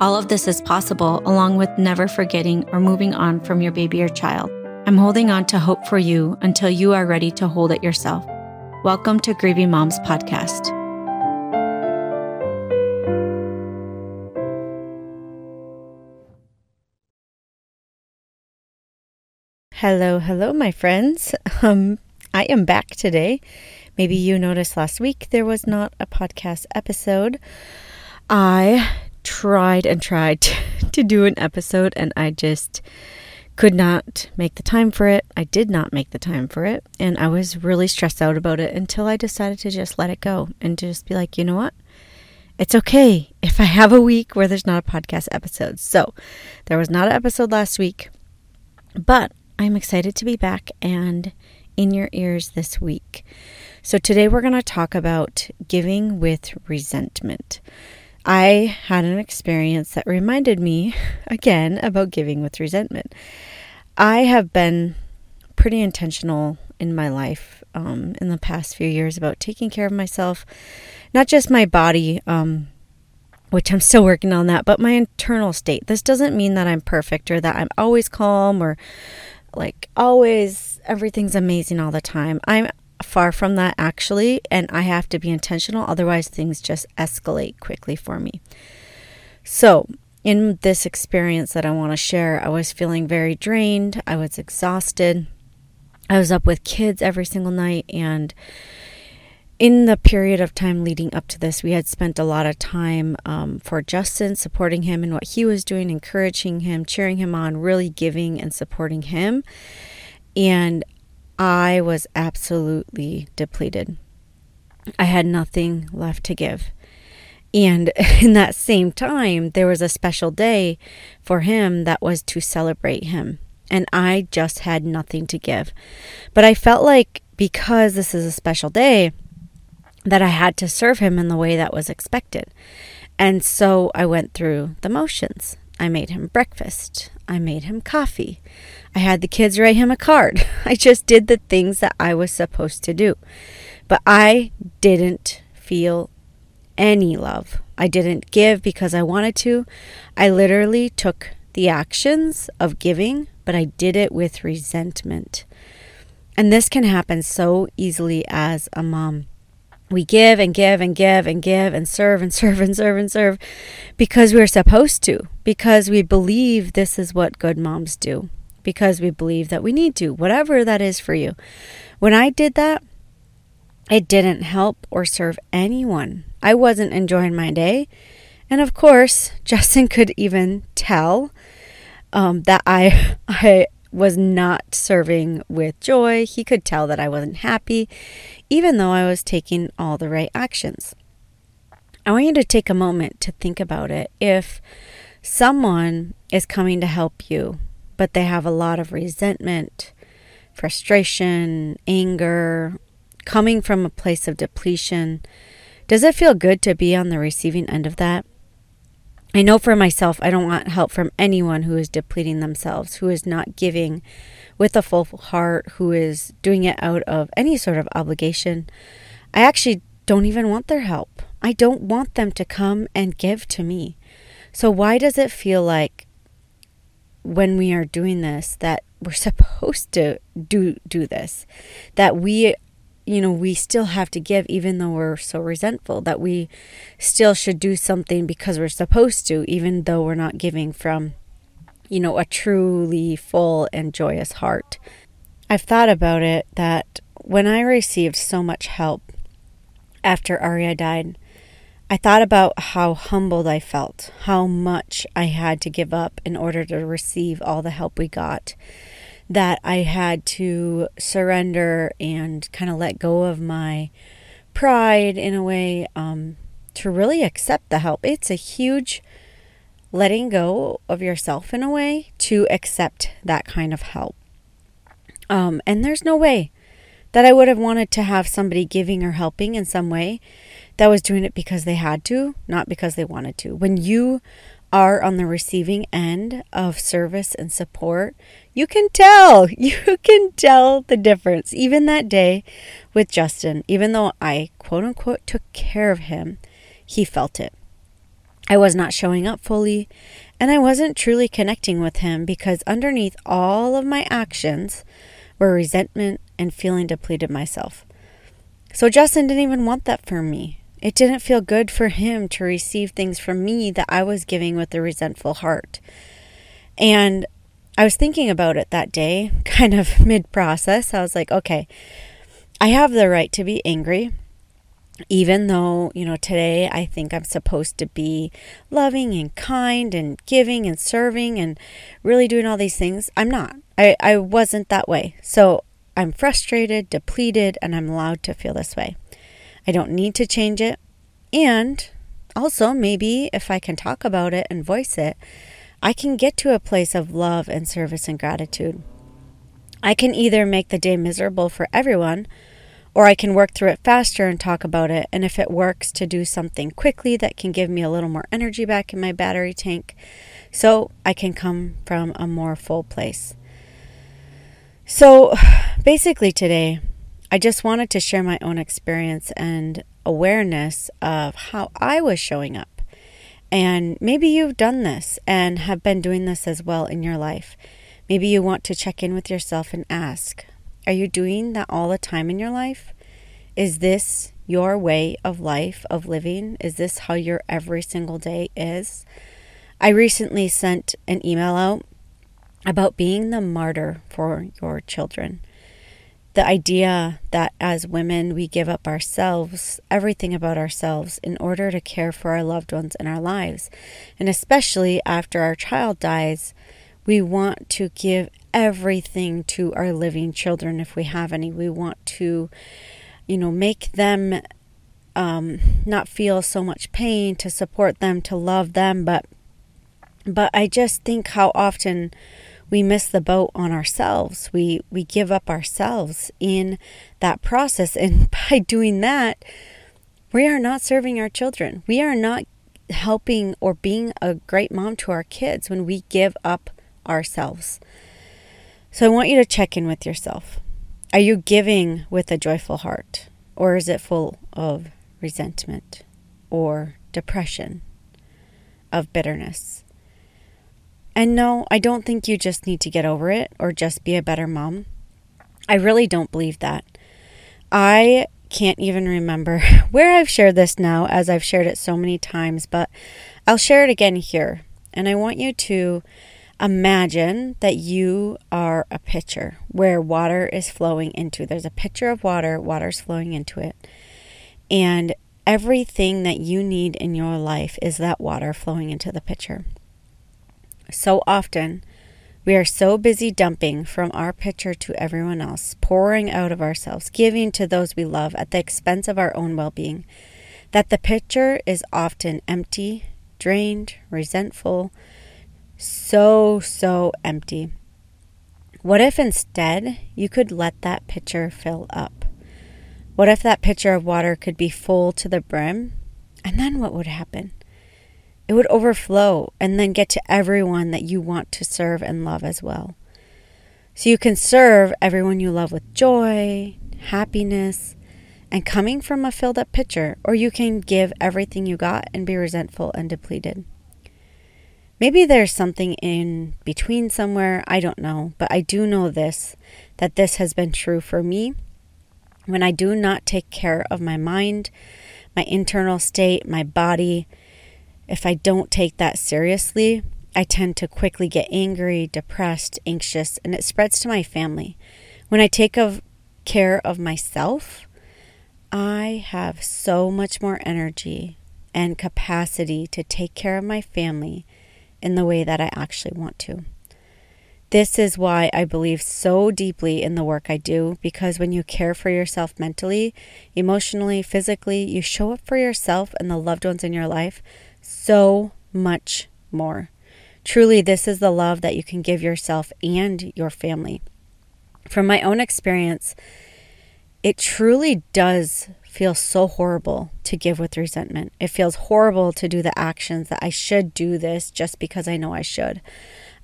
All of this is possible along with never forgetting or moving on from your baby or child. I'm holding on to hope for you until you are ready to hold it yourself. Welcome to Grieving Moms Podcast. Hello, hello, my friends. Um, I am back today. Maybe you noticed last week there was not a podcast episode. I tried and tried to do an episode and I just could not make the time for it. I did not make the time for it. And I was really stressed out about it until I decided to just let it go and just be like, you know what? It's okay if I have a week where there's not a podcast episode. So there was not an episode last week, but I'm excited to be back and in your ears this week. So today we're going to talk about giving with resentment. I had an experience that reminded me again about giving with resentment. I have been pretty intentional in my life um, in the past few years about taking care of myself, not just my body, um, which I'm still working on that, but my internal state. This doesn't mean that I'm perfect or that I'm always calm or like always everything's amazing all the time. I'm far from that actually, and I have to be intentional, otherwise, things just escalate quickly for me. So, in this experience that I want to share, I was feeling very drained, I was exhausted. I was up with kids every single night, and in the period of time leading up to this, we had spent a lot of time um, for Justin, supporting him in what he was doing, encouraging him, cheering him on, really giving and supporting him. And I was absolutely depleted. I had nothing left to give. And in that same time, there was a special day for him that was to celebrate him. And I just had nothing to give. But I felt like because this is a special day, that I had to serve him in the way that was expected. And so I went through the motions. I made him breakfast. I made him coffee. I had the kids write him a card. I just did the things that I was supposed to do. But I didn't feel any love. I didn't give because I wanted to. I literally took the actions of giving, but I did it with resentment. And this can happen so easily as a mom we give and give and give and give and serve and serve and serve and serve because we're supposed to, because we believe this is what good moms do, because we believe that we need to, whatever that is for you. When I did that, it didn't help or serve anyone. I wasn't enjoying my day. And of course, Justin could even tell um, that I, I was not serving with joy. He could tell that I wasn't happy, even though I was taking all the right actions. I want you to take a moment to think about it. If someone is coming to help you, but they have a lot of resentment, frustration, anger, coming from a place of depletion, does it feel good to be on the receiving end of that? I know for myself, I don't want help from anyone who is depleting themselves, who is not giving with a full heart, who is doing it out of any sort of obligation. I actually don't even want their help. I don't want them to come and give to me. So, why does it feel like when we are doing this that we're supposed to do do this that we you know, we still have to give even though we're so resentful, that we still should do something because we're supposed to, even though we're not giving from, you know, a truly full and joyous heart. I've thought about it that when I received so much help after Aria died, I thought about how humbled I felt, how much I had to give up in order to receive all the help we got that I had to surrender and kind of let go of my pride in a way um, to really accept the help. It's a huge letting go of yourself in a way to accept that kind of help. Um, and there's no way that I would have wanted to have somebody giving or helping in some way that was doing it because they had to, not because they wanted to. When you are on the receiving end of service and support, you can tell. You can tell the difference. Even that day with Justin, even though I quote unquote took care of him, he felt it. I was not showing up fully, and I wasn't truly connecting with him because underneath all of my actions were resentment and feeling depleted myself. So Justin didn't even want that from me. It didn't feel good for him to receive things from me that I was giving with a resentful heart. And I was thinking about it that day, kind of mid process. I was like, okay, I have the right to be angry even though, you know, today I think I'm supposed to be loving and kind and giving and serving and really doing all these things, I'm not. I, I wasn't that way. So I'm frustrated, depleted, and I'm allowed to feel this way. I don't need to change it. And also, maybe if I can talk about it and voice it, I can get to a place of love and service and gratitude. I can either make the day miserable for everyone or I can work through it faster and talk about it. And if it works, to do something quickly that can give me a little more energy back in my battery tank so I can come from a more full place. So basically, today, I just wanted to share my own experience and awareness of how I was showing up. And maybe you've done this and have been doing this as well in your life. Maybe you want to check in with yourself and ask are you doing that all the time in your life? Is this your way of life, of living? Is this how your every single day is? I recently sent an email out about being the martyr for your children. The idea that as women, we give up ourselves, everything about ourselves, in order to care for our loved ones in our lives. And especially after our child dies, we want to give everything to our living children if we have any. We want to, you know, make them um, not feel so much pain, to support them, to love them. But, but I just think how often we miss the boat on ourselves. We we give up ourselves in that process, and by doing that, we are not serving our children. We are not helping or being a great mom to our kids when we give up ourselves. So I want you to check in with yourself. Are you giving with a joyful heart? Or is it full of resentment or depression, of bitterness? And no, I don't think you just need to get over it or just be a better mom. I really don't believe that. I can't even remember where I've shared this now, as I've shared it so many times, but I'll share it again here. And I want you to Imagine that you are a pitcher where water is flowing into. There's a pitcher of water, water's flowing into it. And everything that you need in your life is that water flowing into the pitcher. So often, we are so busy dumping from our pitcher to everyone else, pouring out of ourselves, giving to those we love at the expense of our own well being, that the pitcher is often empty, drained, resentful, so, so empty. What if instead you could let that pitcher fill up? What if that pitcher of water could be full to the brim? And then what would happen? It would overflow and then get to everyone that you want to serve and love as well. So you can serve everyone you love with joy, happiness, and coming from a filled up pitcher, or you can give everything you got and be resentful and depleted. Maybe there's something in between somewhere, I don't know, but I do know this that this has been true for me. When I do not take care of my mind, my internal state, my body, if I don't take that seriously, I tend to quickly get angry, depressed, anxious, and it spreads to my family. When I take of care of myself, I have so much more energy and capacity to take care of my family in the way that I actually want to. This is why I believe so deeply in the work I do because when you care for yourself mentally, emotionally, physically, you show up for yourself and the loved ones in your life so much more. Truly, this is the love that you can give yourself and your family. From my own experience, it truly does feel so horrible to give with resentment. It feels horrible to do the actions that I should do this just because I know I should.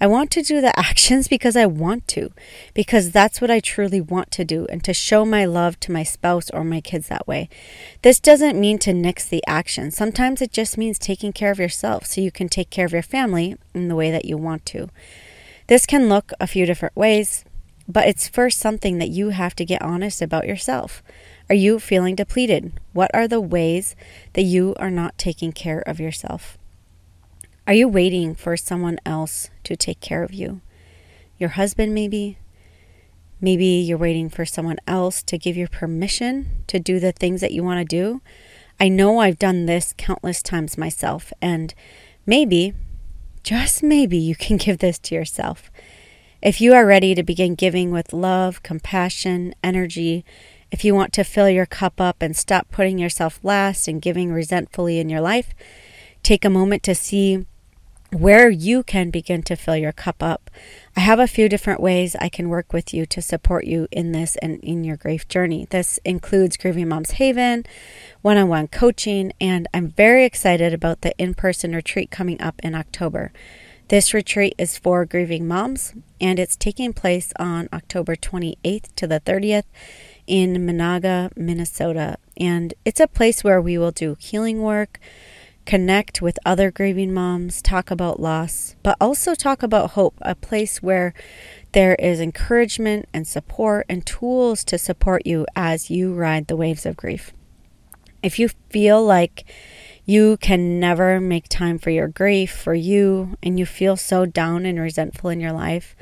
I want to do the actions because I want to, because that's what I truly want to do, and to show my love to my spouse or my kids that way. This doesn't mean to nix the action. Sometimes it just means taking care of yourself so you can take care of your family in the way that you want to. This can look a few different ways, but it's first something that you have to get honest about yourself. Are you feeling depleted? What are the ways that you are not taking care of yourself? Are you waiting for someone else to take care of you? Your husband, maybe? Maybe you're waiting for someone else to give you permission to do the things that you want to do. I know I've done this countless times myself, and maybe, just maybe, you can give this to yourself. If you are ready to begin giving with love, compassion, energy, if you want to fill your cup up and stop putting yourself last and giving resentfully in your life, take a moment to see where you can begin to fill your cup up. I have a few different ways I can work with you to support you in this and in your grief journey. This includes Grieving Moms Haven, one on one coaching, and I'm very excited about the in person retreat coming up in October. This retreat is for grieving moms, and it's taking place on October 28th to the 30th in Menahga, Minnesota. And it's a place where we will do healing work, connect with other grieving moms, talk about loss, but also talk about hope, a place where there is encouragement and support and tools to support you as you ride the waves of grief. If you feel like you can never make time for your grief, for you, and you feel so down and resentful in your life,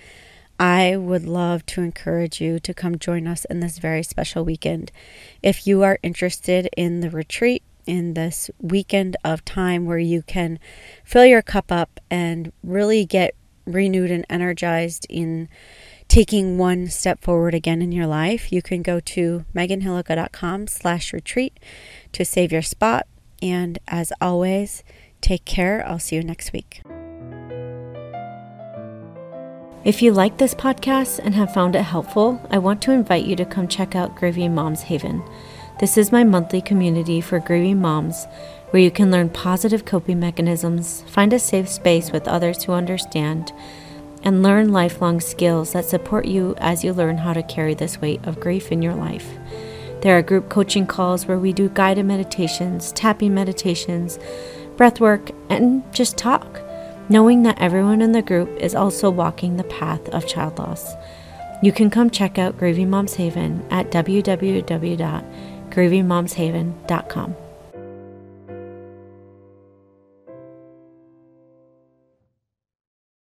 I would love to encourage you to come join us in this very special weekend. If you are interested in the retreat, in this weekend of time where you can fill your cup up and really get renewed and energized in taking one step forward again in your life, you can go to meganhillukka.com slash retreat to save your spot. And as always, take care. I'll see you next week. If you like this podcast and have found it helpful, I want to invite you to come check out Grieving Moms Haven. This is my monthly community for grieving moms where you can learn positive coping mechanisms, find a safe space with others who understand, and learn lifelong skills that support you as you learn how to carry this weight of grief in your life. There are group coaching calls where we do guided meditations, tapping meditations, breath work, and just talk knowing that everyone in the group is also walking the path of child loss. You can come check out Grieving Moms Haven at www.grievingmomshaven.com.